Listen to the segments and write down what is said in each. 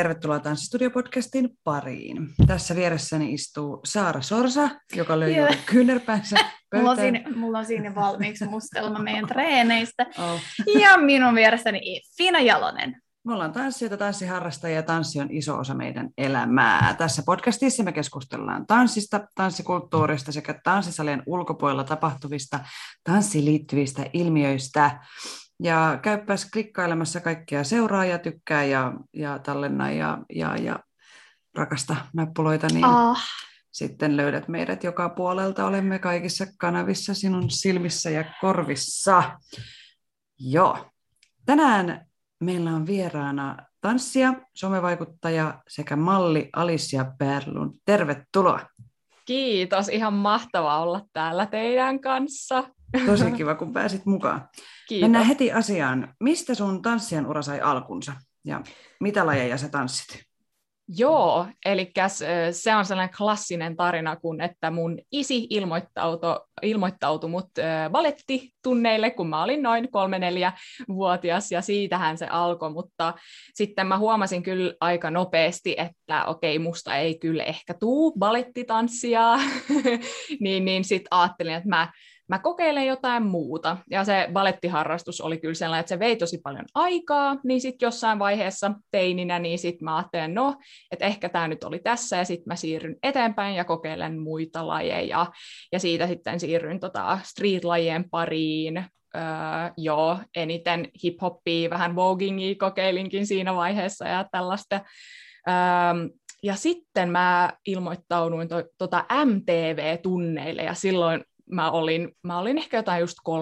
tervetuloa Tanssistudio-podcastin pariin. Tässä vieressäni istuu Saara Sorsa, joka löi juuri kyynärpäänsä Mulla on, pöytään. siinä, mulla on siinä valmiiksi mustelma meidän treeneistä. Oh. Ja minun vieressäni Fina Jalonen. Me ollaan tanssijoita, tanssiharrastajia ja tanssi on iso osa meidän elämää. Tässä podcastissa me keskustellaan tanssista, tanssikulttuurista sekä tanssisalien ulkopuolella tapahtuvista tanssiin liittyvistä ilmiöistä. Ja käyppäs klikkailemassa kaikkia seuraa ja tykkää ja, ja tallenna ja, ja, ja rakasta nappuloita, niin Ah, sitten löydät meidät joka puolelta. Olemme kaikissa kanavissa sinun silmissä ja korvissa. Joo. Tänään meillä on vieraana tanssia, somevaikuttaja sekä malli Alicia Perlun. Tervetuloa. Kiitos, ihan mahtavaa olla täällä teidän kanssa. Tosi kiva, kun pääsit mukaan. Kiitos. Mennään heti asiaan. Mistä sun tanssien ura sai alkunsa ja mitä lajeja sä tanssit? Joo, eli se on sellainen klassinen tarina, kun että mun isi ilmoittautui, ilmoittautui mut balettitunneille, kun mä olin noin kolme-neljä vuotias, ja siitähän se alkoi, mutta sitten mä huomasin kyllä aika nopeasti, että okei, musta ei kyllä ehkä tuu balettitanssia, niin, niin sitten ajattelin, että mä mä kokeilen jotain muuta. Ja se balettiharrastus oli kyllä sellainen, että se vei tosi paljon aikaa, niin sitten jossain vaiheessa teininä, niin sitten mä ajattelin, no, että ehkä tämä nyt oli tässä, ja sitten mä siirryn eteenpäin ja kokeilen muita lajeja. Ja siitä sitten siirryn tota street-lajien pariin, öö, joo, eniten hip-hoppia, vähän vogingia kokeilinkin siinä vaiheessa ja tällaista. Öö, ja sitten mä ilmoittauduin to, tota MTV-tunneille, ja silloin mä olin, mä olin ehkä jotain just 13-14,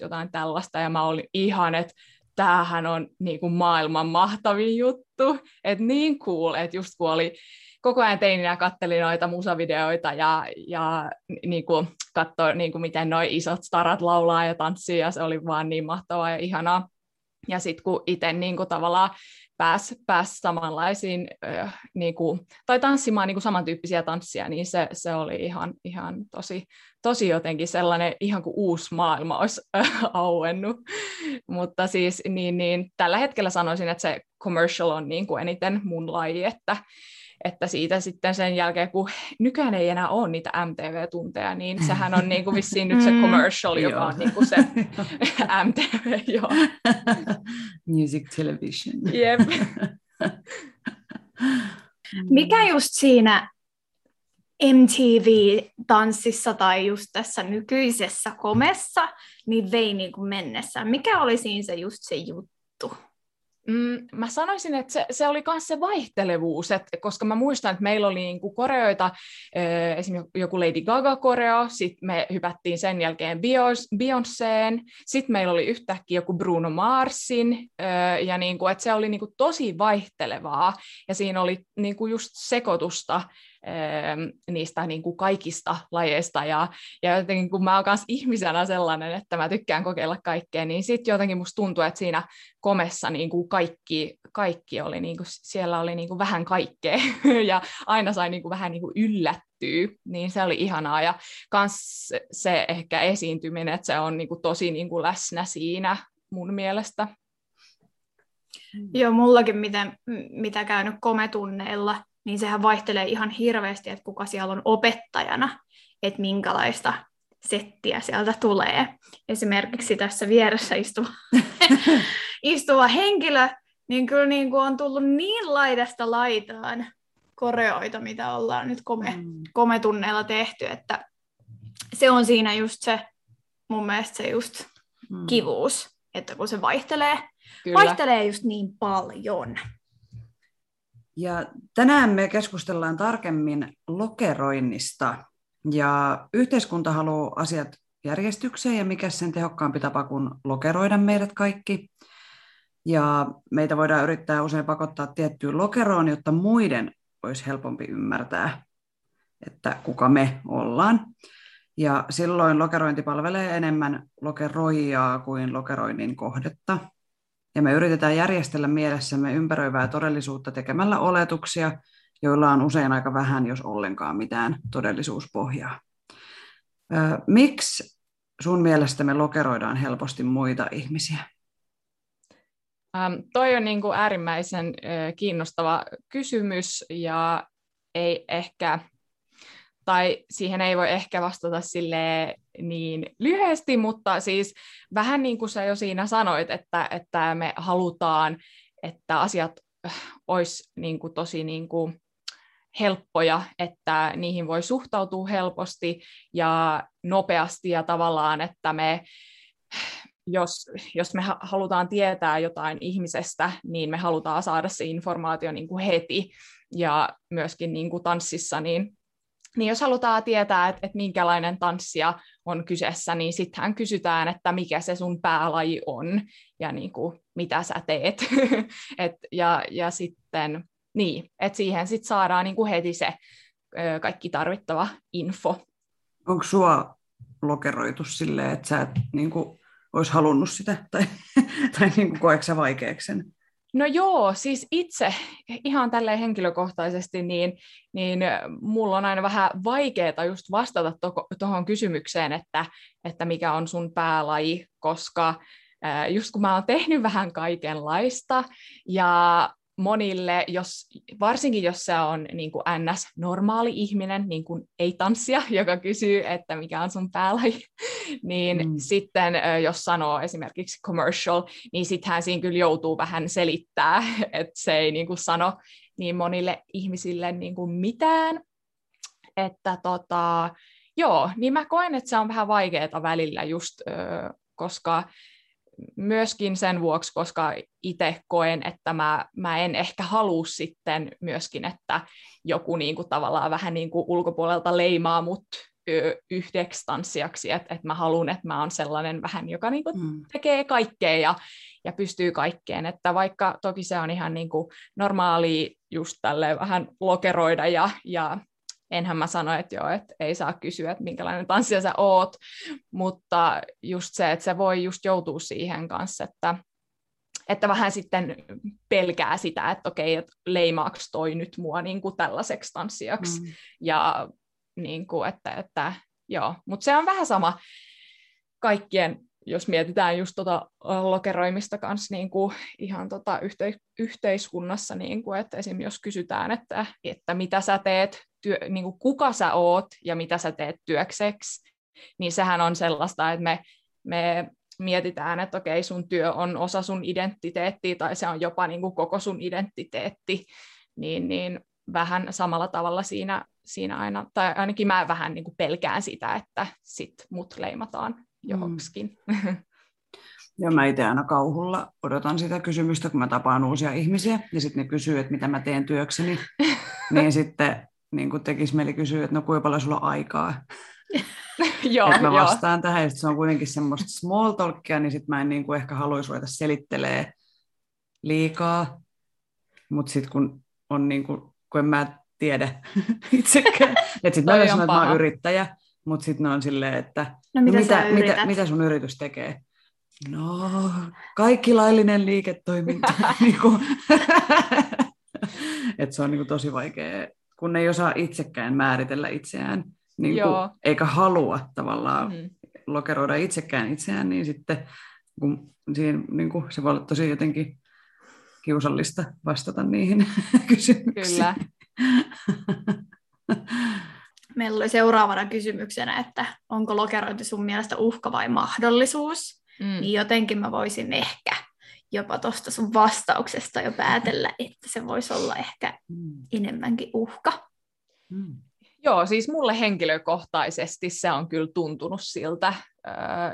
jotain tällaista, ja mä olin ihan, että tämähän on niin kuin maailman mahtavin juttu, että niin cool, että just kun oli koko ajan teininä kattelin noita musavideoita ja, ja niin kuin katsoi, niin kuin miten noi isot starat laulaa ja tanssii, ja se oli vaan niin mahtavaa ja ihanaa. Ja sitten kun itse niin tavallaan pääsi pääs samanlaisiin, äh, niin kuin, tai tanssimaan niin kuin samantyyppisiä tanssia, niin se, se oli ihan, ihan tosi, tosi jotenkin sellainen, ihan kuin uusi maailma olisi äh, auennut. Mutta siis niin, niin, tällä hetkellä sanoisin, että se commercial on niin kuin eniten mun laji, että, että siitä sitten sen jälkeen, kun nykyään ei enää ole niitä MTV-tunteja, niin sehän on niin kuin vissiin nyt se commercial, joka on niin kuin se MTV, joo. Music television. Jep. mikä just siinä MTV-tanssissa tai just tässä nykyisessä komessa, niin vei niin kuin mennessään? Mikä oli siinä se just se juttu? Mm, mä sanoisin, että se, se oli myös se vaihtelevuus, että, koska mä muistan, että meillä oli niinku koreoita, esimerkiksi joku Lady Gaga-koreo, sitten me hypättiin sen jälkeen Beyoncéen, sitten meillä oli yhtäkkiä joku Bruno Marsin, ja niinku, että se oli niinku tosi vaihtelevaa, ja siinä oli niinku just sekoitusta niistä niin kuin kaikista lajeista, ja, ja jotenkin kun mä oon myös ihmisenä sellainen, että mä tykkään kokeilla kaikkea, niin sitten jotenkin musta tuntuu, että siinä komessa niin kuin kaikki, kaikki oli, niin kuin, siellä oli niin kuin vähän kaikkea, ja aina sai niin kuin vähän niin kuin yllättyä, niin se oli ihanaa, ja kans se ehkä esiintyminen, että se on niin kuin tosi niin kuin läsnä siinä mun mielestä. Joo, mullakin mitä, mitä käynyt kometunneilla, niin sehän vaihtelee ihan hirveästi, että kuka siellä on opettajana, että minkälaista settiä sieltä tulee. Esimerkiksi tässä vieressä istuva, istuva henkilö, niin kyllä niin kuin on tullut niin laidasta laitaan koreoita, mitä ollaan nyt kome, mm. kometunneilla tehty, että se on siinä just se, mun mielestä se just mm. kivuus, että kun se vaihtelee, Kyllä. vaihtelee just niin paljon. Ja tänään me keskustellaan tarkemmin lokeroinnista. Ja yhteiskunta haluaa asiat järjestykseen ja mikä sen tehokkaampi tapa kuin lokeroida meidät kaikki. Ja meitä voidaan yrittää usein pakottaa tiettyyn lokeroon, jotta muiden olisi helpompi ymmärtää, että kuka me ollaan. Ja silloin lokerointi palvelee enemmän lokeroijaa kuin lokeroinnin kohdetta. Ja me yritetään järjestellä mielessämme ympäröivää todellisuutta tekemällä oletuksia, joilla on usein aika vähän, jos ollenkaan mitään todellisuuspohjaa. Miksi sun mielestä me lokeroidaan helposti muita ihmisiä? Ähm, toi on niin kuin äärimmäisen äh, kiinnostava kysymys ja ei ehkä, tai siihen ei voi ehkä vastata sille niin lyhyesti, mutta siis vähän niin kuin sä jo siinä sanoit, että, että me halutaan, että asiat olisi niin kuin tosi niin kuin helppoja, että niihin voi suhtautua helposti ja nopeasti ja tavallaan, että me jos, jos me halutaan tietää jotain ihmisestä, niin me halutaan saada se informaatio niin kuin heti. Ja myöskin niin kuin tanssissa, niin, niin jos halutaan tietää, että, että minkälainen tanssia on kyseessä, niin sittenhän kysytään, että mikä se sun päälaji on ja niin kuin, mitä sä teet. Et, ja, ja sitten niin, että siihen sitten saadaan niin kuin heti se ö, kaikki tarvittava info. Onko sua lokeroitu silleen, että sä et niin kuin, olisi halunnut sitä, tai, tai niin kuin, koetko sä vaikeaksi sen? No joo, siis itse ihan tälleen henkilökohtaisesti, niin, niin mulla on aina vähän vaikeaa just vastata tuohon kysymykseen, että, että mikä on sun päälaji, koska just kun mä oon tehnyt vähän kaikenlaista ja monille, jos, varsinkin jos se on niin kuin NS-normaali ihminen, niin kuin ei-tanssia, joka kysyy, että mikä on sun päälaji, niin mm. sitten jos sanoo esimerkiksi commercial, niin sittenhän siinä kyllä joutuu vähän selittää, että se ei niin kuin sano niin monille ihmisille niin kuin mitään. Että tota, joo, niin mä koen, että se on vähän vaikeaa välillä just, koska myöskin sen vuoksi, koska itse koen, että mä, mä en ehkä halua sitten myöskin, että joku niin kuin tavallaan vähän niin kuin ulkopuolelta leimaa mut yhdeksi tanssijaksi, että, että mä haluan, että mä oon sellainen vähän, joka niin kuin mm. tekee kaikkea ja, ja pystyy kaikkeen, että vaikka toki se on ihan niin kuin normaali just tälle vähän lokeroida ja, ja enhän mä sano, että joo, että ei saa kysyä, että minkälainen tanssija sä oot, mutta just se, että se voi just joutua siihen kanssa, että, että vähän sitten pelkää sitä, että okei, että leimaaks toi nyt mua niin kuin tällaiseksi tanssijaksi, mm. ja niin kuin, että, että joo, mutta se on vähän sama kaikkien jos mietitään just tota lokeroimista kanssa niin kuin ihan tota yhte, yhteiskunnassa, niin kuin, että esimerkiksi jos kysytään, että, että mitä sä teet, työ, niin kuin kuka sä oot ja mitä sä teet työkseksi, niin sehän on sellaista, että me, me mietitään, että okei, sun työ on osa sun identiteettiä tai se on jopa niin kuin koko sun identiteetti, niin, niin vähän samalla tavalla siinä, siinä aina, tai ainakin mä vähän niin kuin pelkään sitä, että sit mut leimataan joksikin. Mm. Ja mä itse aina kauhulla odotan sitä kysymystä, kun mä tapaan uusia ihmisiä, ja sitten ne kysyy, että mitä mä teen työkseni, niin sitten niin kun tekisi mieli kysyä, että no kuinka paljon sulla on aikaa. joo, että mä vastaan jo. tähän, ja se on kuitenkin semmoista small talkia, niin sitten mä en niin kuin ehkä haluaisi ruveta selittelee liikaa, mutta sitten kun on niin kuin, kun en mä tiedä itsekään, että sitten mä sanon, että mä oon yrittäjä, mutta sitten ne on silleen, että no, mitä, mitä, mitä, mitä sun yritys tekee? No, kaikki laillinen liiketoiminta. niinku. Et se on niinku tosi vaikea, kun ei osaa itsekään määritellä itseään, niinku, eikä halua tavallaan mm. lokeroida itsekään itseään, niin sitten kun siihen, niinku, se voi olla tosi jotenkin kiusallista vastata niihin kysymyksiin. Kyllä. Meillä oli seuraavana kysymyksenä, että onko lokerointi sun mielestä uhka vai mahdollisuus? Mm. Niin jotenkin mä voisin ehkä jopa tuosta sun vastauksesta jo päätellä, että se voisi olla ehkä mm. enemmänkin uhka. Mm. Joo, siis mulle henkilökohtaisesti se on kyllä tuntunut siltä.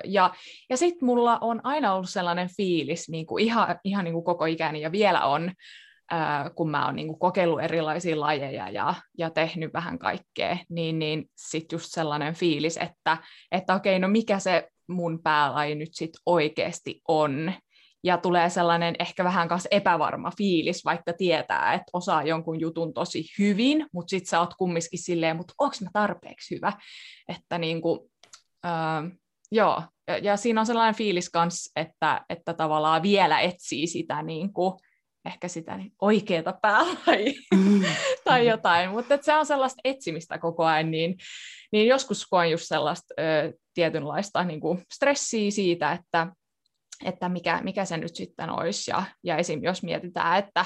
Ja, ja sitten mulla on aina ollut sellainen fiilis, niin kuin ihan, ihan niin kuin koko ikäni ja vielä on, kun mä oon niin kokeillut erilaisia lajeja ja, ja tehnyt vähän kaikkea, niin, niin sitten just sellainen fiilis, että, että okei, no mikä se mun päälaji nyt sitten oikeasti on, ja tulee sellainen ehkä vähän kanssa epävarma fiilis, vaikka tietää, että osaa jonkun jutun tosi hyvin, mutta sitten sä oot kumminkin silleen, mutta onko mä tarpeeksi hyvä, että niinku, äh, joo, ja, ja siinä on sellainen fiilis kanssa, että, että tavallaan vielä etsii sitä niinku, ehkä sitä niin oikeaa päällä mm. tai jotain, mutta se on sellaista etsimistä koko ajan, niin, niin joskus koen just sellaista ö, tietynlaista niin kuin stressiä siitä, että, että mikä, mikä se nyt sitten olisi, ja, ja esim. jos mietitään, että,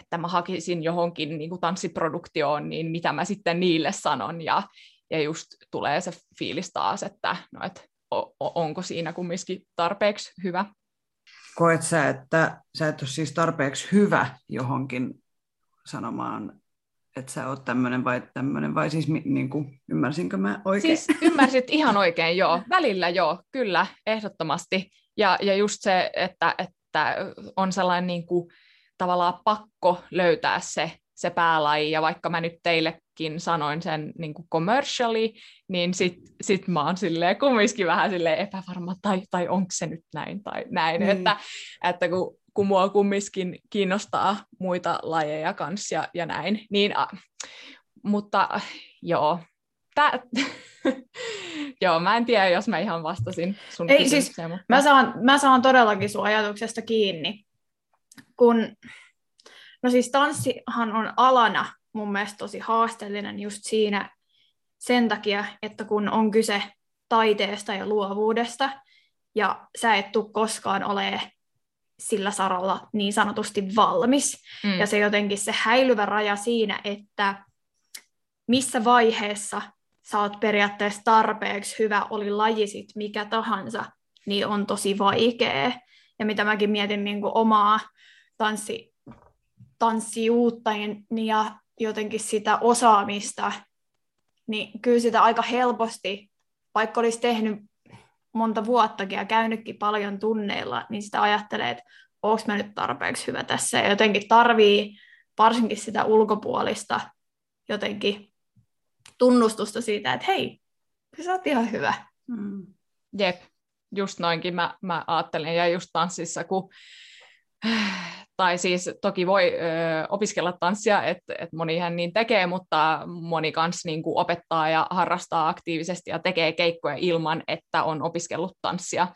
että mä hakisin johonkin niin kuin tanssiproduktioon, niin mitä mä sitten niille sanon, ja, ja just tulee se fiilis taas, että no, et, o, onko siinä kumminkin tarpeeksi hyvä Koet sä, että sä et ole siis tarpeeksi hyvä johonkin sanomaan, että sä oot tämmöinen vai tämmöinen, vai siis niin kuin, ymmärsinkö mä oikein? Siis ymmärsit ihan oikein, joo. Välillä joo, kyllä, ehdottomasti. Ja, ja just se, että, että on sellainen niin kuin, tavallaan pakko löytää se se päälaji, ja vaikka mä nyt teillekin sanoin sen niin kuin commercially, niin sit, sit mä oon silleen kumminkin vähän silleen epävarma, tai, tai onko se nyt näin tai näin, mm. että, että kun, kun mua kumminkin kiinnostaa muita lajeja kanssa ja, ja näin, niin, a, mutta joo, Tää, Joo, mä en tiedä, jos mä ihan vastasin sun Ei, siis, mutta... mä, saan, mä saan todellakin sun ajatuksesta kiinni, kun No siis tanssihan on alana mun mielestä tosi haasteellinen just siinä sen takia, että kun on kyse taiteesta ja luovuudesta, ja sä et tule koskaan ole sillä saralla niin sanotusti valmis. Mm. Ja se jotenkin se häilyvä raja siinä, että missä vaiheessa sä oot periaatteessa tarpeeksi hyvä, oli lajisit mikä tahansa, niin on tosi vaikea. Ja mitä mäkin mietin niin kuin omaa tanssi tanssijuutta ja jotenkin sitä osaamista, niin kyllä sitä aika helposti, vaikka olisi tehnyt monta vuottakin ja käynytkin paljon tunneilla, niin sitä ajattelee, että onko mä nyt tarpeeksi hyvä tässä. Ja jotenkin tarvii varsinkin sitä ulkopuolista jotenkin tunnustusta siitä, että hei, sä oot ihan hyvä. Mm. Jep, just noinkin mä, mä ajattelin. Ja just tanssissa, kun tai siis toki voi ö, opiskella tanssia, että et monihan niin tekee, mutta moni kans niin kuin opettaa ja harrastaa aktiivisesti ja tekee keikkoja ilman, että on opiskellut tanssia,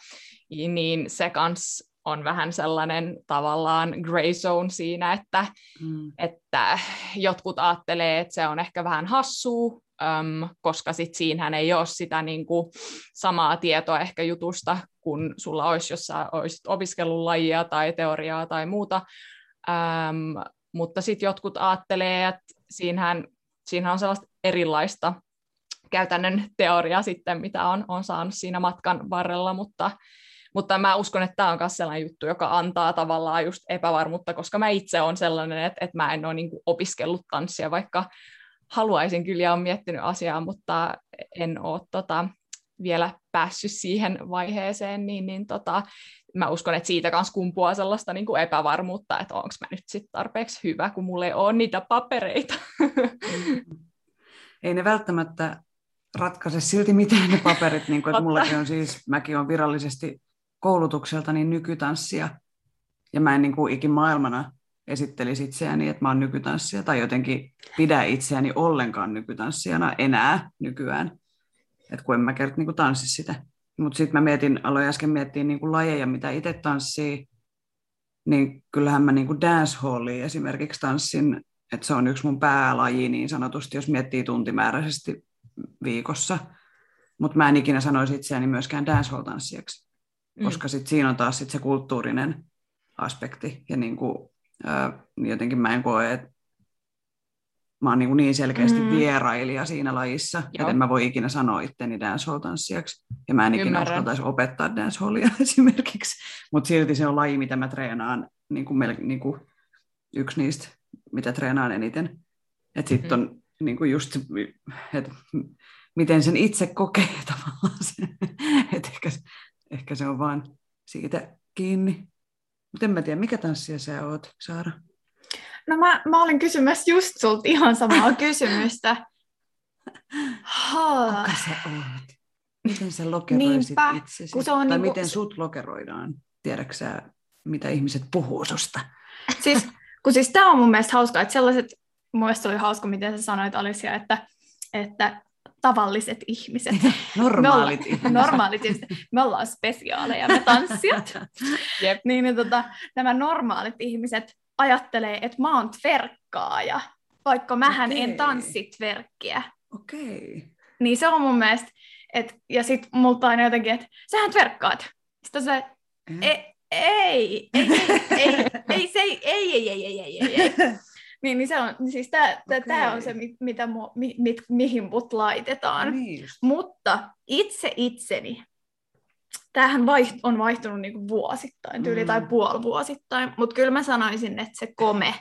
niin se kans on vähän sellainen tavallaan gray zone siinä, että, mm. että jotkut ajattelee, että se on ehkä vähän hassua, äm, koska sit siinähän ei ole sitä niin kuin, samaa tietoa ehkä jutusta, kun sulla olisi, jos sä olisit opiskellut lajia tai teoriaa tai muuta. Äm, mutta sitten jotkut ajattelee, että siinähän, siinähän on sellaista erilaista käytännön teoriaa sitten, mitä on, on saanut siinä matkan varrella, mutta, mutta mä uskon, että tämä on myös sellainen juttu, joka antaa tavallaan just epävarmuutta, koska mä itse olen sellainen, että, että mä en ole niin opiskellut tanssia, vaikka haluaisin kyllä ja olen miettinyt asiaa, mutta en ole tota, vielä päässyt siihen vaiheeseen, niin, niin tota, mä uskon, että siitä kanssa kumpuaa sellaista niin kuin epävarmuutta, että onko mä nyt sit tarpeeksi hyvä, kun mulla ei ole niitä papereita. Ei ne välttämättä ratkaise silti mitään ne paperit, niin kuin, että mullakin on siis, mäkin olen virallisesti koulutukselta niin nykytanssia, ja mä en niin kuin ikin maailmana esittelisi itseäni, että mä oon nykytanssija, tai jotenkin pidä itseäni ollenkaan nykytanssijana enää nykyään että kun en mä kerta niin tanssi sitä. Mutta sitten mä mietin, aloin äsken miettiä niin kuin lajeja, mitä itse tanssii, niin kyllähän mä niin kuin dancehallia esimerkiksi tanssin, että se on yksi mun päälaji niin sanotusti, jos miettii tuntimääräisesti viikossa. Mutta mä en ikinä sanoisi itseäni myöskään dancehall-tanssijaksi, mm. koska sit siinä on taas sit se kulttuurinen aspekti. Ja niin kuin, jotenkin mä en koe, että mä oon niin, niin selkeästi mm. vierailija siinä lajissa, Joo. että en mä voi ikinä sanoa itteni dancehall-tanssijaksi. Ja mä en ikinä Ymmärrän. uskaltaisi opettaa dancehallia esimerkiksi. Mutta silti se on laji, mitä mä treenaan, niin kuin mel- niin kuin yksi niistä, mitä treenaan eniten. Että sitten mm-hmm. on niin kuin just, että miten sen itse kokee tavallaan se. Että ehkä, ehkä se on vaan siitä kiinni. Mutta en mä tiedä, mikä tanssija sä oot, Saara? No mä, mä olin kysymässä just sulta ihan samaa kysymystä. Kuka sä oot? Miten sä lokeroisit Niinpä, itsesi? kun se on tai niinku- miten sut lokeroidaan? Tiedätkö sä, mitä ihmiset puhuu susta? Siis, kun siis tämä on mun mielestä hauskaa, että sellaiset, mun mielestä oli hauska, miten sä sanoit Alicia, että, että tavalliset ihmiset. Normaalit me ihmiset. normaalit ihmiset. Me ollaan spesiaaleja, me tanssijat. Jep. niin, niin tota, nämä normaalit ihmiset ajattelee, että mä oon tverkkaaja, vaikka mähän Okei. en tanssi tverkkiä. Okei. Niin se on mun mielestä, et, ja sit multa aina jotenkin, että sähän tverkkaat. Sitten se, Eh. ei, ei, ei, ei, ei, ei, ei, ei, ei, ei, ei, ei, ei. Niin, niin se on, niin siis tää, tää, tää on se, mi, mitä mu, mi, mit, mihin mut laitetaan. Niin. Mutta itse itseni, tämähän vaiht, on vaihtunut niinku vuosittain, tyyli Mm. tai puolivuosittain, mutta kyllä mä sanoisin, että se kome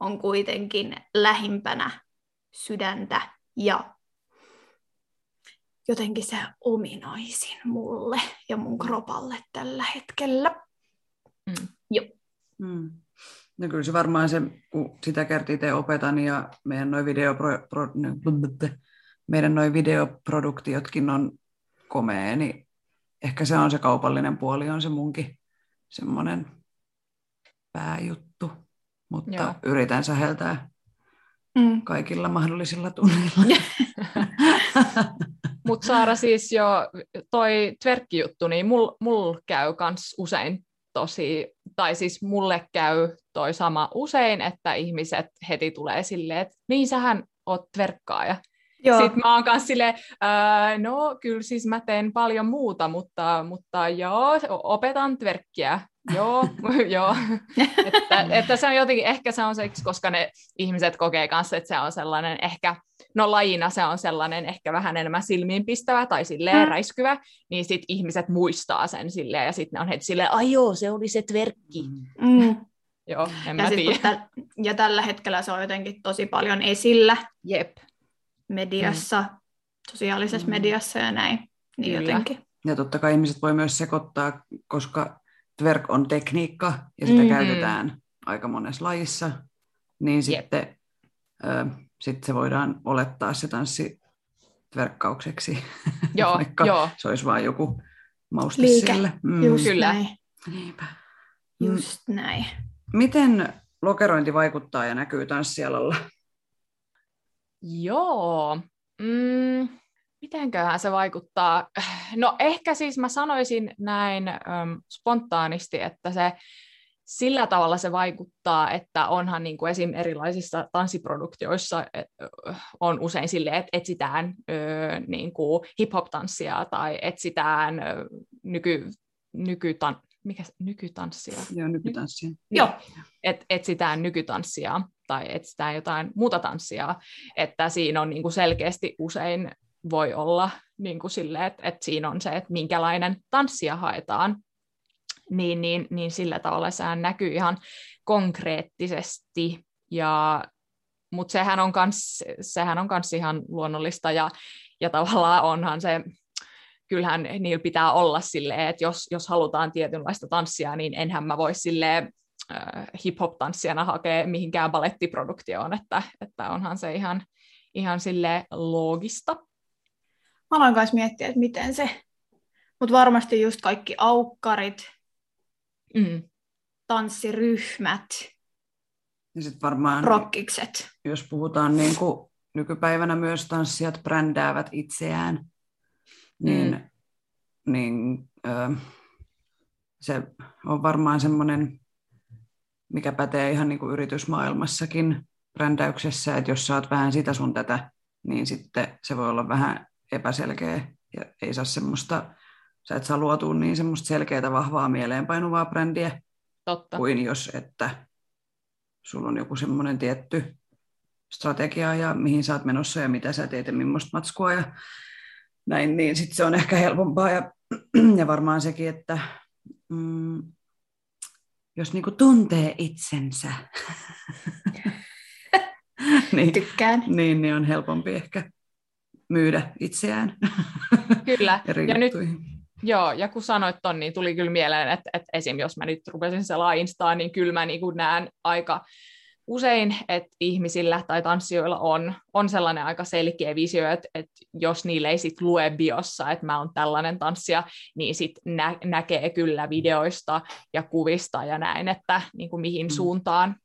on kuitenkin lähimpänä sydäntä ja jotenkin se ominaisin mulle ja mun kropalle tällä hetkellä. Mm. No kyllä se varmaan se, kun sitä kertaa itse opetan ja meidän noin videopro, pro, no, meidän noi videoproduktiotkin on komea, niin ehkä se on se kaupallinen puoli, on se munkin semmoinen pääjuttu. Mutta Joo. Yritän säheltää Mm. kaikilla mahdollisilla tunneilla. Mutta Saara siis jo toi tverkkijuttu, niin mul, mul käy kans usein tosi, tai siis mulle käy toi sama usein, että ihmiset heti tulee silleen, että niin sähän oot tverkkaaja. Joo. Sitten mä oon kanssa silleen, "Ää, no kyllä siis mä teen paljon muuta, mutta, mutta joo, opetan tverkkiä. Joo, joo. että, että se on jotenkin, ehkä se on se, koska ne ihmiset kokee kanssa, että se on sellainen ehkä, no lajina se on sellainen ehkä vähän enemmän silmiinpistävä tai silleen Mm. mm. räiskyvä, niin sitten ihmiset muistaa sen silleen ja sitten ne on heti silleen, ai joo, se oli se tverkki. Mm. Joo, en Ja, mä tiedä. täl, ja tällä hetkellä se on jotenkin tosi paljon esillä Jep. Mediassa, sosiaalisessa Mm. mediassa ja näin. Niin Kyllä. jotenkin. Ja totta kai ihmiset voi myös sekoittaa, koska twerk on tekniikka ja sitä Mm. käytetään aika monessa lajissa, niin Jep. sitten ö, sit se voidaan olettaa se tanssi twerkkaukseksi, Joo, vaikka joo. se olisi vain joku mauste Liike. sille. Mm. Just Kyllä. näin. Niinpä. Just näin. Miten lokerointi vaikuttaa ja näkyy tanssialalla? Joo. Mm, mitenköhän se vaikuttaa? No ehkä siis mä sanoisin näin äm, spontaanisti, että se sillä tavalla se vaikuttaa, että onhan niin kuin esim. erilaisissa tanssiproduktioissa on usein sille, että etsitään ö, niin kuin hip-hop-tanssia tai etsitään ö, nyky, mikä, se- nykytanssia. Joo, nykytanssia. Joo. Et, etsitään nykytanssia tai etsitään jotain muuta tanssia, että siinä on niin kuin selkeästi usein voi olla niin kuin sille, että, että siinä on se, että minkälainen tanssia haetaan, niin, niin, niin sillä tavalla sehän näkyy ihan konkreettisesti, ja, mutta sehän on kans, sehän on kans ihan luonnollista, ja, ja tavallaan onhan se, kyllähän niillä pitää olla silleen, että jos, jos halutaan tietynlaista tanssia, niin enhän mä voi silleen äh, hip-hop-tanssijana hakea mihinkään balettiproduktioon, että, että onhan se ihan, ihan sille loogista. Mä aloin kanssa miettiä, että miten se. Mutta varmasti just kaikki aukkarit, Mm. tanssiryhmät, Ja sitten varmaan, rokkikset. jos puhutaan niin kuin nykypäivänä myös tanssijat brändäävät itseään, niin, Mm. niin ö, se on varmaan semmoinen, mikä pätee ihan niin kuin yritysmaailmassakin brändäyksessä, että jos saat vähän sitä sun tätä, niin sitten se voi olla vähän epäselkeä ja ei saa semmoista, sä et saa luotua niin semmoista selkeää, vahvaa mieleenpainuvaa brändiä, Totta. kuin jos, että sulla on joku semmoinen tietty strategia ja mihin sä oot menossa ja mitä sä teet ja millaista matskua ja näin, niin sitten se on ehkä helpompaa ja, ja varmaan sekin, että mm, jos niinku tuntee itsensä, niin, Tykkään. niin, niin on helpompi ehkä myydä itseään Kyllä. eri Ja nyt. Joo, ja kun sanoit ton, niin tuli kyllä mieleen, että, että esim. jos mä nyt rupesin selaa Instaa, niin kyllä mä niin näen aika usein, että ihmisillä tai tanssijoilla on, on sellainen aika selkeä visio, että, että jos niille ei sit lue biossa, että mä oon tällainen tanssija, niin sit nä- näkee kyllä videoista ja kuvista ja näin, että niin kuin mihin mm. suuntaan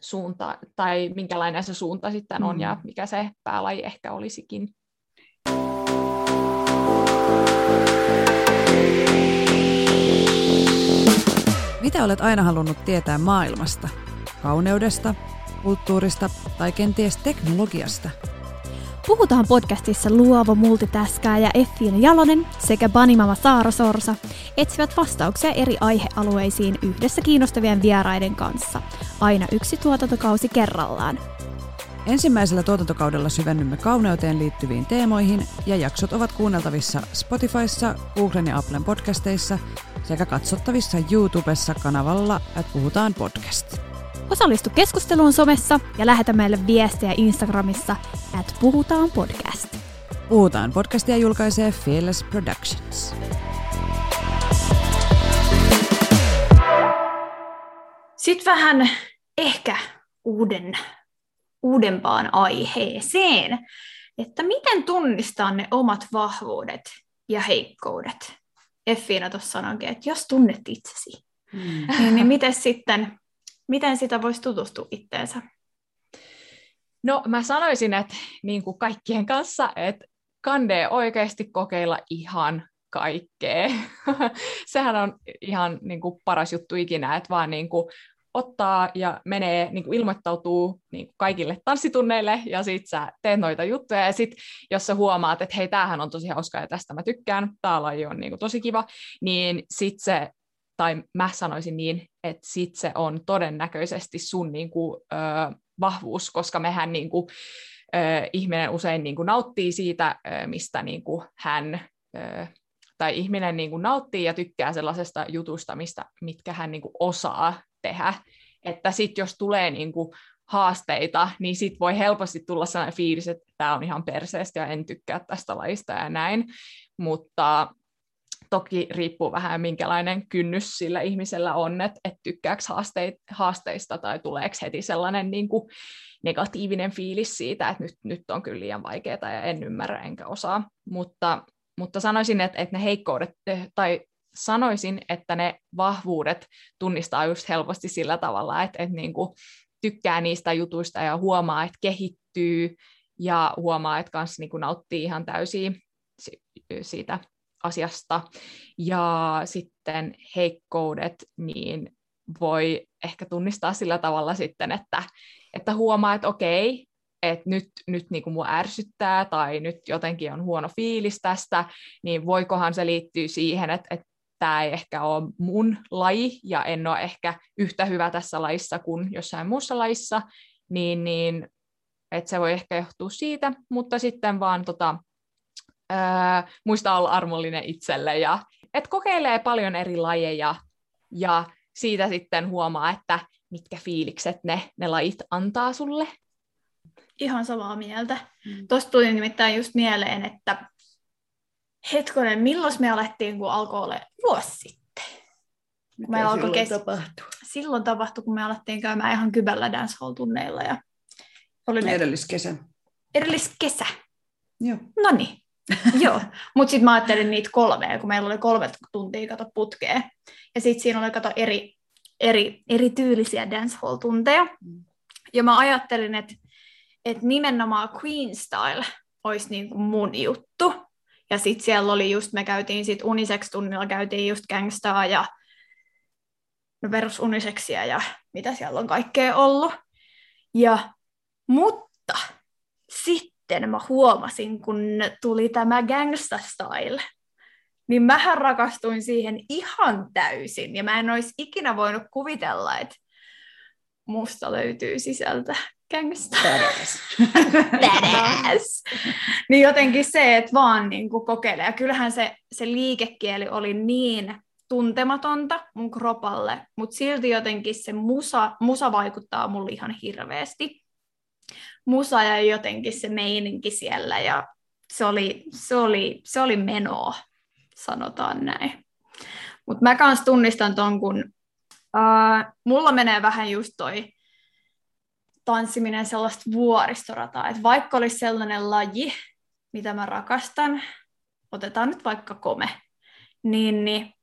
suunta, tai minkälainen se suunta sitten on mm. ja mikä se päälaji ehkä olisikin. Mitä olet aina halunnut tietää maailmasta? Kauneudesta, kulttuurista tai kenties teknologiasta? Puhutaan podcastissa luova multitaskaaja Effiina Jalonen sekä Banimama Saara Sorsa etsivät vastauksia eri aihealueisiin yhdessä kiinnostavien vieraiden kanssa, aina yksi tuotantokausi kerrallaan. Ensimmäisellä tuotantokaudella syvennymme kauneuteen liittyviin teemoihin ja jaksot ovat kuunneltavissa Spotifyssa, Googlen ja Applen podcasteissa sekä katsottavissa YouTubessa kanavalla, että puhutaan podcast. Osallistu keskusteluun somessa ja lähetä meille viestejä Instagramissa, että puhutaan podcast. Puhutaan podcastia julkaisee Fearless Productions. Sitten vähän ehkä uuden, uudempaan aiheeseen, että miten tunnistaa ne omat vahvuudet ja heikkoudet. Effiina tuossa sanoikin, että jos tunnet itsesi, mm. niin, niin miten sitten, miten sitä voisi tutustua itteensä? No mä sanoisin, että niin kuin kaikkien kanssa, että kandee oikeasti kokeilla ihan kaikkea. Sehän on ihan niin kuin paras juttu ikinä, että vaan niin kuin ottaa ja menee, niin kuin ilmoittautuu niin kuin kaikille tanssitunneille ja sit sä teet noita juttuja ja sit jos sä huomaat, että hei, tämähän on tosi hauskaa ja tästä mä tykkään, tää laji on niin kuin tosi kiva, niin sit se, tai mä sanoisin niin, että sit se on todennäköisesti sun niin kuin, ö, vahvuus, koska mehän niin kuin, ö, ihminen usein niin kuin nauttii siitä, ö, mistä niin kuin hän ö, tai ihminen niin kuin nauttii ja tykkää sellaisesta jutusta, mistä, mitkä hän niin kuin osaa tehdä. Että sitten jos tulee niin kuin haasteita, niin sit voi helposti tulla sellainen fiilis, että tämä on ihan perseestä ja en tykkää tästä lajista ja näin. Mutta toki riippuu vähän, minkälainen kynnys sillä ihmisellä on, että et tykkääkö haasteista tai tuleeko heti sellainen niin kuin negatiivinen fiilis siitä, että nyt, nyt on kyllä liian vaikeaa ja en ymmärrä enkä osaa. Mutta, mutta sanoisin, että, että ne heikkoudet tai sanoisin, että ne vahvuudet tunnistaa just helposti sillä tavalla, että, että niin kuin tykkää niistä jutuista ja huomaa, että kehittyy ja huomaa, että kanssa niin kuin nauttii ihan täysin siitä asiasta. Ja sitten heikkoudet, niin voi ehkä tunnistaa sillä tavalla sitten, että, että huomaa, että okei, että nyt, nyt niin kuin mua ärsyttää tai nyt jotenkin on huono fiilis tästä, niin voikohan se liittyä siihen, että, että tämä ei ehkä ole mun laji ja en ole ehkä yhtä hyvä tässä lajissa kuin jossain muussa lajissa, niin, niin että se voi ehkä johtua siitä, mutta sitten vaan tota, ää, muista olla armollinen itselle ja et kokeilee paljon eri lajeja ja siitä sitten huomaa, että mitkä fiilikset ne, ne lajit antaa sulle. Ihan samaa mieltä. Mm. Tuosta tuli nimittäin just mieleen, että hetkonen, milloin me alettiin, kun alkoi olla vuosi sitten? Mitä me silloin kes... tapahtui? Silloin tapahtui, kun me alettiin käymään ihan kyvällä dancehall-tunneilla. Ja oli ne... Edelliskesä. Edelliskesä. Joo. No niin. Joo, mutta sitten mä ajattelin niitä kolmea, kun meillä oli kolme tuntia kato putkea. Ja sitten siinä oli kato eri, eri, eri tyylisiä dancehall-tunteja. Ja mä ajattelin, että et nimenomaan Queen Style olisi niinku mun juttu. Ja sitten siellä oli just, me käytiin sit unisex-tunnilla, käytiin just gangstaa ja no perus uniseksia ja mitä siellä on kaikkea ollut. Ja, mutta sitten mä huomasin, kun tuli tämä gangsta style, niin mähän rakastuin siihen ihan täysin. Ja mä en olisi ikinä voinut kuvitella, että musta löytyy sisältä gangsta. Badass. Badass. niin jotenkin se, että vaan niin kuin kokeilee. Ja kyllähän se, se liikekieli oli niin tuntematonta mun kropalle, mutta silti jotenkin se musa, musa vaikuttaa mulle ihan hirveästi. Musa ja jotenkin se meininki siellä ja se oli, se oli, se oli menoa, sanotaan näin. Mutta mä kans tunnistan ton, kun uh, mulla menee vähän just toi tanssiminen sellaista vuoristorataa, että vaikka olisi sellainen laji, mitä mä rakastan, otetaan nyt vaikka kome, niin, niin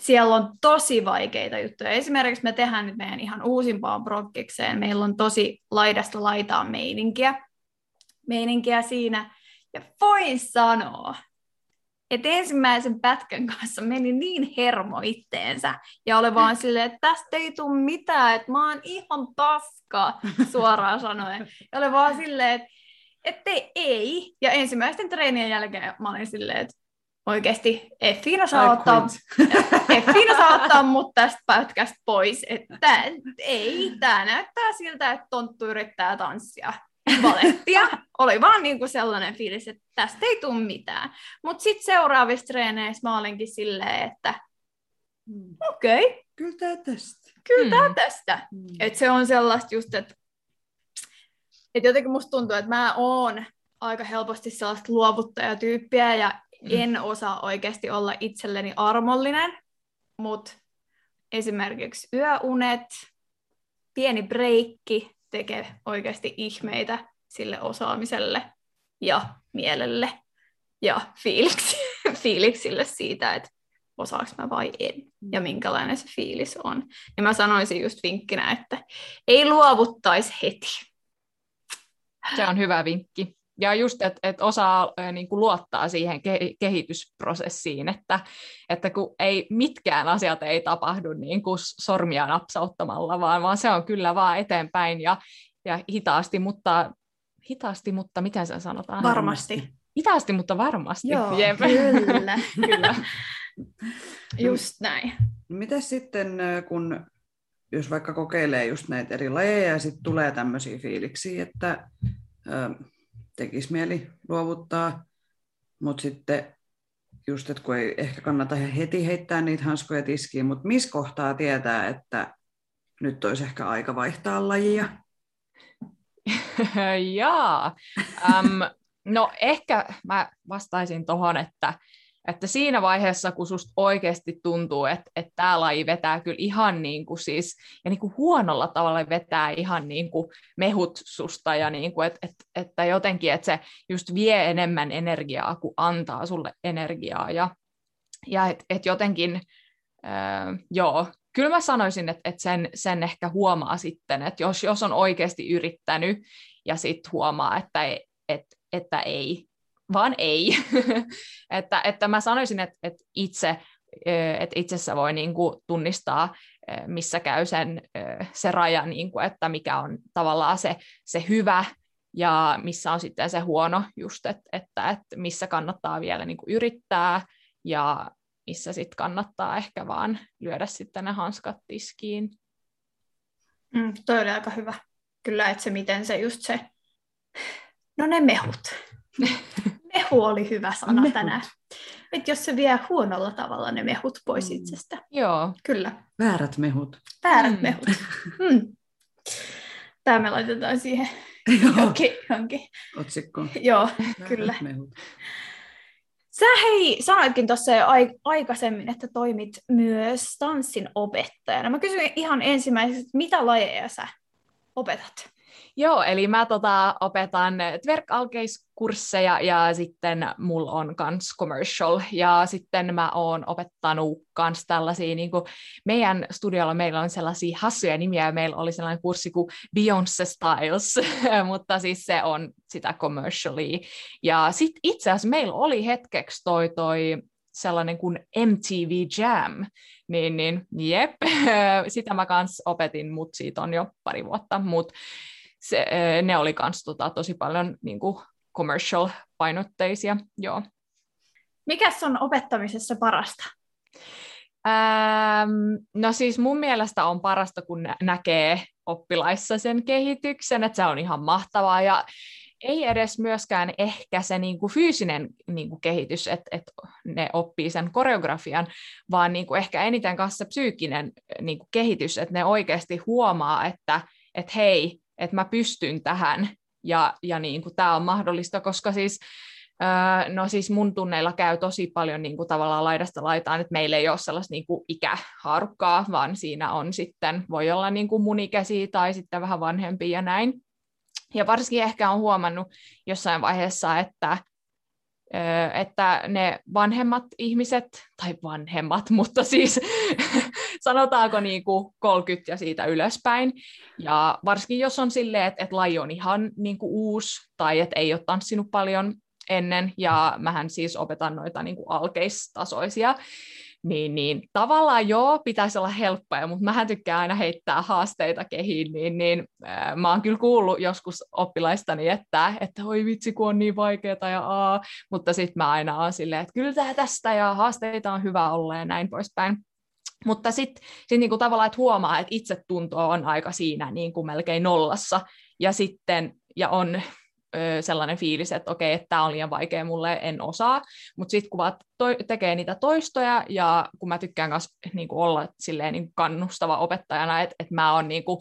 siellä on tosi vaikeita juttuja. Esimerkiksi me tehdään nyt meidän ihan uusimpaan proggikseen, meillä on tosi laidasta laitaa meininkiä, meininkiä siinä, ja voin sanoa, että ensimmäisen pätkän kanssa meni niin hermo itteensä, ja oli vaan silleen, että tästä ei tule mitään, että mä oon ihan paska, suoraan sanoen. Ja oli vaan silleen, että että ei. Ja ensimmäisten treenien jälkeen mä olin silleen, että oikeasti Effiina saa, ottaa, Effiina saa ottaa mut tästä pätkästä pois. Että ei, tämä näyttää siltä, että tonttu yrittää tanssia valettia. Oli vaan niinku sellainen fiilis, että tästä ei tule mitään. Mutta sitten seuraavissa treeneissä mä olinkin silleen, että hmm. okei. Okay. Kyllä tämä tästä. Kyllä mm. tämä tästä. Mm. Et se on sellaista just, että et jotenkin musta tuntuu, että mä oon aika helposti sellaista luovuttajatyyppiä ja mm. En osaa oikeasti olla itselleni armollinen, mutta esimerkiksi yöunet, pieni breikki tekee oikeasti ihmeitä sille osaamiselle ja mielelle ja fiiliksi, fiiliksille siitä, että osaaks mä vai en, ja minkälainen se fiilis on. Ja mä sanoisin just vinkkinä, että ei luovuttaisi heti. Se on hyvä vinkki. Ja just, että et osaa niin kuin luottaa siihen ke- kehitysprosessiin, että, että kun ei mitkään asiat ei tapahdu niin kuin sormia napsauttamalla, vaan, vaan se on kyllä vaan eteenpäin ja, ja hitaasti, mutta hitaasti, mutta miten se sanotaan? Varmasti. Hitaasti, mutta varmasti. Joo, Jep. kyllä. kyllä. Just näin. Miten sitten, kun jos vaikka kokeilee just näitä eri lajeja ja sitten tulee tämmöisiä fiiliksiä, että tekisi mieli luovuttaa, mutta sitten just, että kun ei ehkä kannata heti heittää niitä hanskoja tiskiin, mutta missä kohtaa tietää, että nyt olisi ehkä aika vaihtaa lajia? Jaa. Um, no ehkä mä vastaisin tuohon, että että siinä vaiheessa, kun susta oikeasti tuntuu, että, että tämä laji vetää kyllä ihan niin kuin siis, ja niin kuin huonolla tavalla vetää ihan niin kuin mehut susta, ja niin kuin, että, että, että jotenkin, että se just vie enemmän energiaa, kuin antaa sulle energiaa, ja, ja että et jotenkin, äh, joo, kyllä mä sanoisin, että, että sen, sen ehkä huomaa sitten, että jos, jos on oikeasti yrittänyt, ja sitten huomaa, että, että, että ei, vaan ei. että, että mä sanoisin, että, että itse että itsessä voi niin kuin tunnistaa, missä käy sen, se raja, niin kuin, että mikä on tavallaan se, se hyvä ja missä on sitten se huono, just että, että, että missä kannattaa vielä niin kuin yrittää ja missä sitten kannattaa ehkä vaan lyödä sitten ne hanskat tiskiin. Mm, toi oli aika hyvä. Kyllä, että se miten se just se, no ne mehut. mehu oli hyvä sana mehut. tänään. Että jos se vie huonolla tavalla ne mehut pois mm. itsestä. Joo. Kyllä. Väärät mehut. Väärät mm. mehut. Mm. Tämä me laitetaan siihen johonkin. johonkin. Otsikko. Joo, Väärät kyllä. Mehut. Sä hei, sanoitkin tuossa jo aikaisemmin, että toimit myös tanssin opettajana. Mä kysyin ihan ensimmäiseksi, mitä lajeja sä opetat? Joo, eli mä tota, opetan tverkalkeiskursseja ja sitten mulla on kans commercial. Ja sitten mä oon opettanut kans tällaisia, niin kuin meidän studiolla meillä on sellaisia hassuja nimiä. Ja meillä oli sellainen kurssi kuin Beyoncé Styles, mutta siis se on sitä commercialia. Ja sitten itse asiassa meillä oli hetkeksi toi, toi sellainen kuin MTV Jam, niin, niin jep, sitä mä kans opetin, mutta siitä on jo pari vuotta, mutta se, ne oli kans tota, tosi paljon niin kuin commercial-painotteisia, joo. Mikäs on opettamisessa parasta? Ähm, no siis mun mielestä on parasta, kun näkee oppilaissa sen kehityksen, että se on ihan mahtavaa ja ei edes myöskään ehkä se niin kuin fyysinen niin kuin kehitys, että, että ne oppii sen koreografian, vaan niin kuin ehkä eniten kanssa psyykkinen niin kuin kehitys, että ne oikeasti huomaa, että, että hei, että mä pystyn tähän ja, ja niin kuin tämä on mahdollista, koska siis no siis mun tunneilla käy tosi paljon niin kuin tavallaan laidasta laitaan, että meillä ei ole sellaista niin kuin ikähaarukkaa, vaan siinä on sitten, voi olla niin kuin mun ikäisiä tai sitten vähän vanhempia ja näin. Ja varsinkin ehkä on huomannut jossain vaiheessa, että että ne vanhemmat ihmiset, tai vanhemmat, mutta siis sanotaanko niin kuin 30 ja siitä ylöspäin, ja varsinkin jos on silleen, että, että laji on ihan niin kuin uusi, tai että ei ole tanssinut paljon ennen, ja mähän siis opetan noita niin kuin alkeistasoisia, niin, niin tavallaan joo, pitäisi olla helppoja, mutta mähän tykkään aina heittää haasteita kehiin, niin, niin äh, mä oon kyllä kuullut joskus oppilaistani, että, että oi vitsi, kun on niin vaikeaa ja aa, mutta sitten mä aina oon silleen, että kyllä tää tästä ja haasteita on hyvä olla ja näin poispäin. Mutta sitten sit niinku tavallaan, että huomaa, että itsetunto on aika siinä niin kuin melkein nollassa, ja sitten ja on sellainen fiilis, että okei, että tämä on liian vaikea mulle, en osaa, mutta sitten kun vaan toi, tekee niitä toistoja, ja kun mä tykkään myös niin kuin olla silleen niin kannustava opettajana, että, että mä oon niin kuin,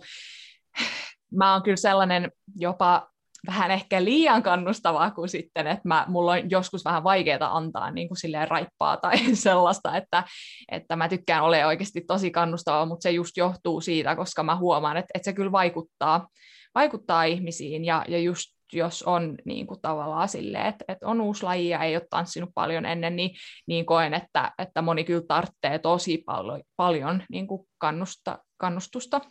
mä kyllä sellainen jopa vähän ehkä liian kannustavaa kuin sitten, että mä, mulla on joskus vähän vaikeaa antaa niin kuin silleen raippaa tai sellaista, että, että mä tykkään olla oikeasti tosi kannustavaa, mutta se just johtuu siitä, koska mä huomaan, että, että se kyllä vaikuttaa, vaikuttaa ihmisiin ja, ja just jos on niin kuin tavallaan silleen, että, että on uusi laji ja ei ole tanssinut paljon ennen, niin, niin koen, että, että moni kyllä tarvitsee tosi paljon, paljon niin kuin kannusta, kannustusta.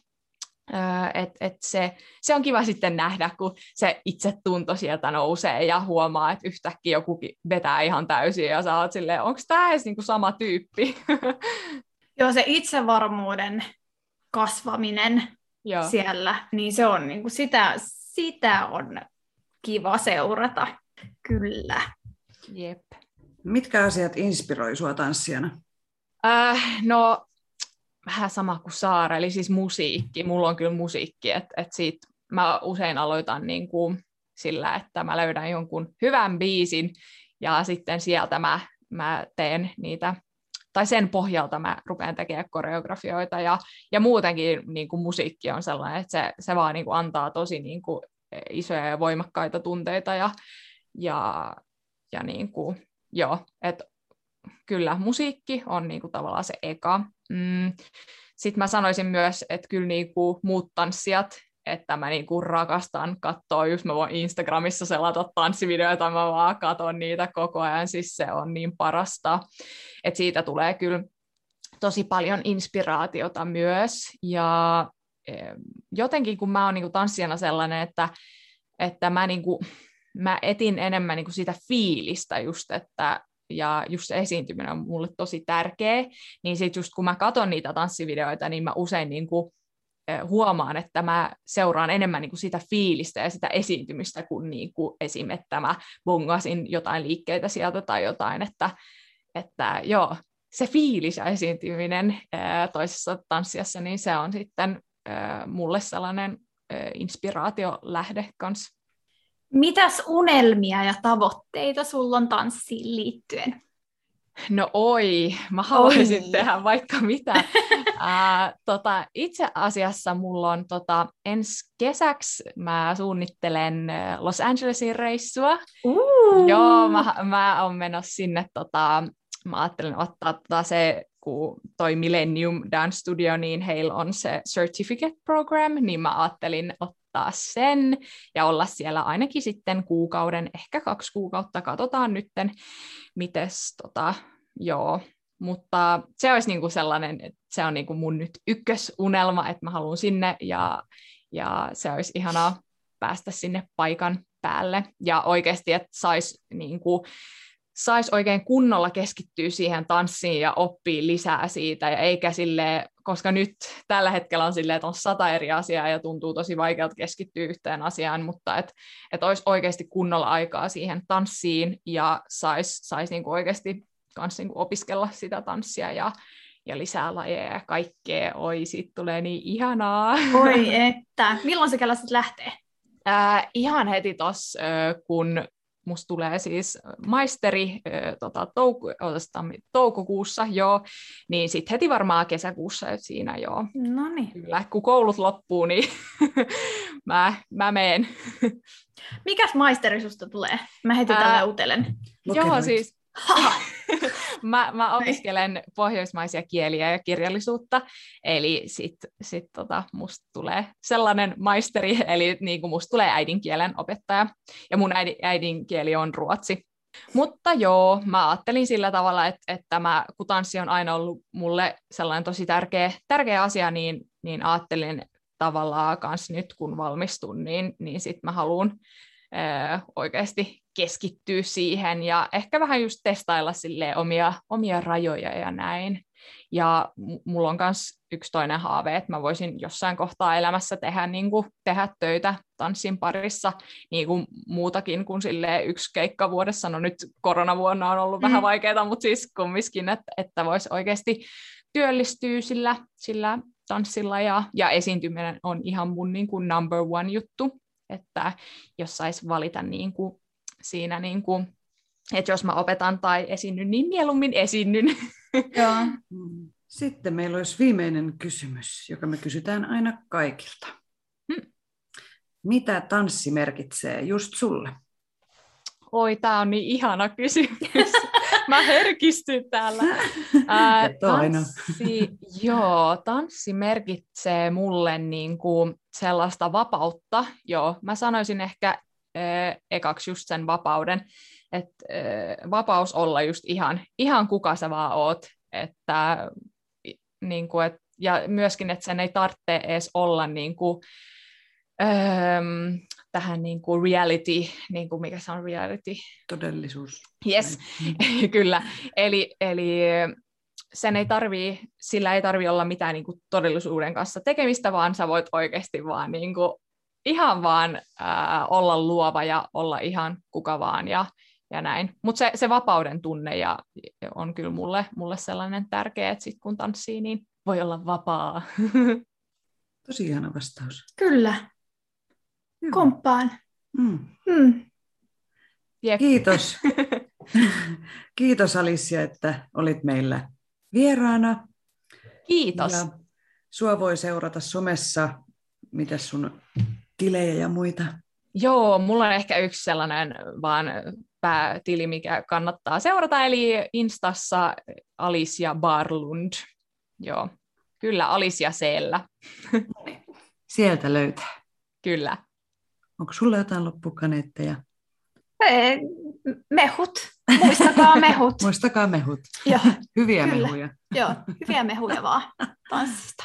Öö, et, et se, se on kiva sitten nähdä, kun se itsetunto sieltä nousee ja huomaa, että yhtäkkiä joku vetää ihan täysin ja sä oot silleen, onko tämä edes niinku sama tyyppi? Joo, se itsevarmuuden kasvaminen Joo. siellä, niin se on niinku sitä, sitä on kiva seurata. Kyllä. Jep. Mitkä asiat inspiroi sua tanssijana? Äh, no, vähän sama kuin Saara, eli siis musiikki. Mulla on kyllä musiikki, että et siitä mä usein aloitan niin kuin sillä, että mä löydän jonkun hyvän biisin ja sitten sieltä mä, mä teen niitä, tai sen pohjalta mä rupean tekemään koreografioita ja, ja muutenkin niin kuin musiikki on sellainen, että se, se vaan niin kuin antaa tosi niin kuin isoja ja voimakkaita tunteita ja, ja, ja niin kuin, joo, että kyllä musiikki on niin kuin tavallaan se eka. Mm. Sitten mä sanoisin myös, että kyllä niin kuin muut tanssijat, että mä niin kuin rakastan katsoa, just mä voin Instagramissa selata tanssivideoita, mä vaan katon niitä koko ajan, siis se on niin parasta. Että siitä tulee kyllä tosi paljon inspiraatiota myös, ja jotenkin kun mä oon niin kuin tanssijana sellainen, että, että mä, niin kuin, mä etin enemmän niin kuin sitä fiilistä just, että ja just se esiintyminen on mulle tosi tärkeä, niin sitten just kun mä katson niitä tanssivideoita, niin mä usein niin kuin, huomaan, että mä seuraan enemmän niin kuin sitä fiilistä ja sitä esiintymistä kuin, niin kuin esim. että mä bongasin jotain liikkeitä sieltä tai jotain, että, että joo, se fiilis ja esiintyminen toisessa tanssiassa, niin se on sitten mulle sellainen inspiraatiolähde kanssa. Mitäs unelmia ja tavoitteita sulla on tanssiin liittyen? No oi, mä haluaisin oi. tehdä vaikka mitä. uh, tota, itse asiassa mulla on tota, ensi kesäksi, mä suunnittelen Los Angelesin reissua. Uh. Joo, mä, mä oon menossa sinne, tota, mä ajattelen ottaa tota, se kun toi Millennium Dance Studio, niin heillä on se certificate program, niin mä ajattelin ottaa sen ja olla siellä ainakin sitten kuukauden, ehkä kaksi kuukautta, katsotaan nytten, mites tota, joo, mutta se olisi niinku sellainen, että se on niinku mun nyt ykkösunelma, että mä haluan sinne ja, ja se olisi ihanaa päästä sinne paikan päälle. Ja oikeasti, että saisi niinku, saisi oikein kunnolla keskittyä siihen tanssiin ja oppii lisää siitä, ja eikä sille, koska nyt tällä hetkellä on silleen, että on sata eri asiaa ja tuntuu tosi vaikealta keskittyä yhteen asiaan, mutta että et olisi oikeasti kunnolla aikaa siihen tanssiin ja saisi sais niinku oikeasti kans niinku opiskella sitä tanssia ja, ja lisää lajeja ja kaikkea. Oi, siitä tulee niin ihanaa. Oi että. Milloin se kello sitten lähtee? Äh, ihan heti tuossa, äh, kun musta tulee siis maisteri tota, touku, toukokuussa, joo, niin sitten heti varmaan kesäkuussa että siinä joo. No niin. Kyllä, kun koulut loppuu, niin mä, mä meen. Mikäs maisteri susta tulee? Mä heti tällä utelen. Joo, siis mä, mä opiskelen pohjoismaisia kieliä ja kirjallisuutta, eli sit, sit tota, musta tulee sellainen maisteri, eli niin kuin musta tulee äidinkielen opettaja, ja mun äidin, äidinkieli on ruotsi. Mutta joo, mä ajattelin sillä tavalla, että, että mä, kun tanssi on aina ollut mulle sellainen tosi tärkeä, tärkeä asia, niin, niin ajattelin tavallaan kanssa nyt, kun valmistun, niin, niin sitten mä haluan oikeasti keskittyä siihen ja ehkä vähän just testailla omia, omia rajoja ja näin. Ja mulla on myös yksi toinen haave, että mä voisin jossain kohtaa elämässä tehdä, niin kuin, tehdä töitä tanssin parissa niin kuin muutakin kuin sille yksi keikka vuodessa. No nyt koronavuonna on ollut mm. vähän vaikeaa, mutta siis kumminkin, että, että voisi oikeasti työllistyä sillä, sillä tanssilla ja, ja esiintyminen on ihan mun niin kuin number one juttu että jos saisi valita niin kuin siinä, niin kuin, että jos mä opetan tai esinnyn, niin mieluummin esinnyn. Joo. Sitten meillä olisi viimeinen kysymys, joka me kysytään aina kaikilta. Hmm. Mitä tanssi merkitsee just sulle? Oi, tämä on niin ihana kysymys. Mä herkistyn täällä. Ää, tanssi, joo, tanssi merkitsee mulle niin kuin sellaista vapautta. Joo, mä sanoisin ehkä ekaksi just sen vapauden, että vapaus olla just ihan, ihan kuka sä vaan oot. Että, niin kuin, et, ja myöskin, että sen ei tarvitse edes olla niin kuin, ähm, tähän niin kuin reality, niin kuin mikä se on reality? Todellisuus. Yes, kyllä. Eli, eli sen ei tarvii, sillä ei tarvi olla mitään niin kuin todellisuuden kanssa tekemistä, vaan sä voit oikeasti vaan niin kuin, ihan vaan ää, olla luova ja olla ihan kuka vaan ja, ja näin. Mutta se, se vapauden tunne ja, on kyllä mulle, mulle sellainen tärkeä, että sit kun tanssii, niin voi olla vapaa. Tosi ihana vastaus. Kyllä. Hyvä. Komppaan. Mm. Mm. Kiitos. Kiitos Alicia, että olit meillä vieraana. Kiitos. Ja sua voi seurata somessa, mitä sun tilejä ja muita? Joo, mulla on ehkä yksi sellainen vaan päätili, mikä kannattaa seurata, eli Instassa Alicia Barlund. Joo, kyllä Alicia Seellä. Sieltä löytää. Kyllä. Onko sulla jotain loppukaneetteja? Mehut. Muistakaa mehut. Muistakaa mehut. Joo, hyviä kyllä. mehuja. Joo, hyviä mehuja vaan tanssista.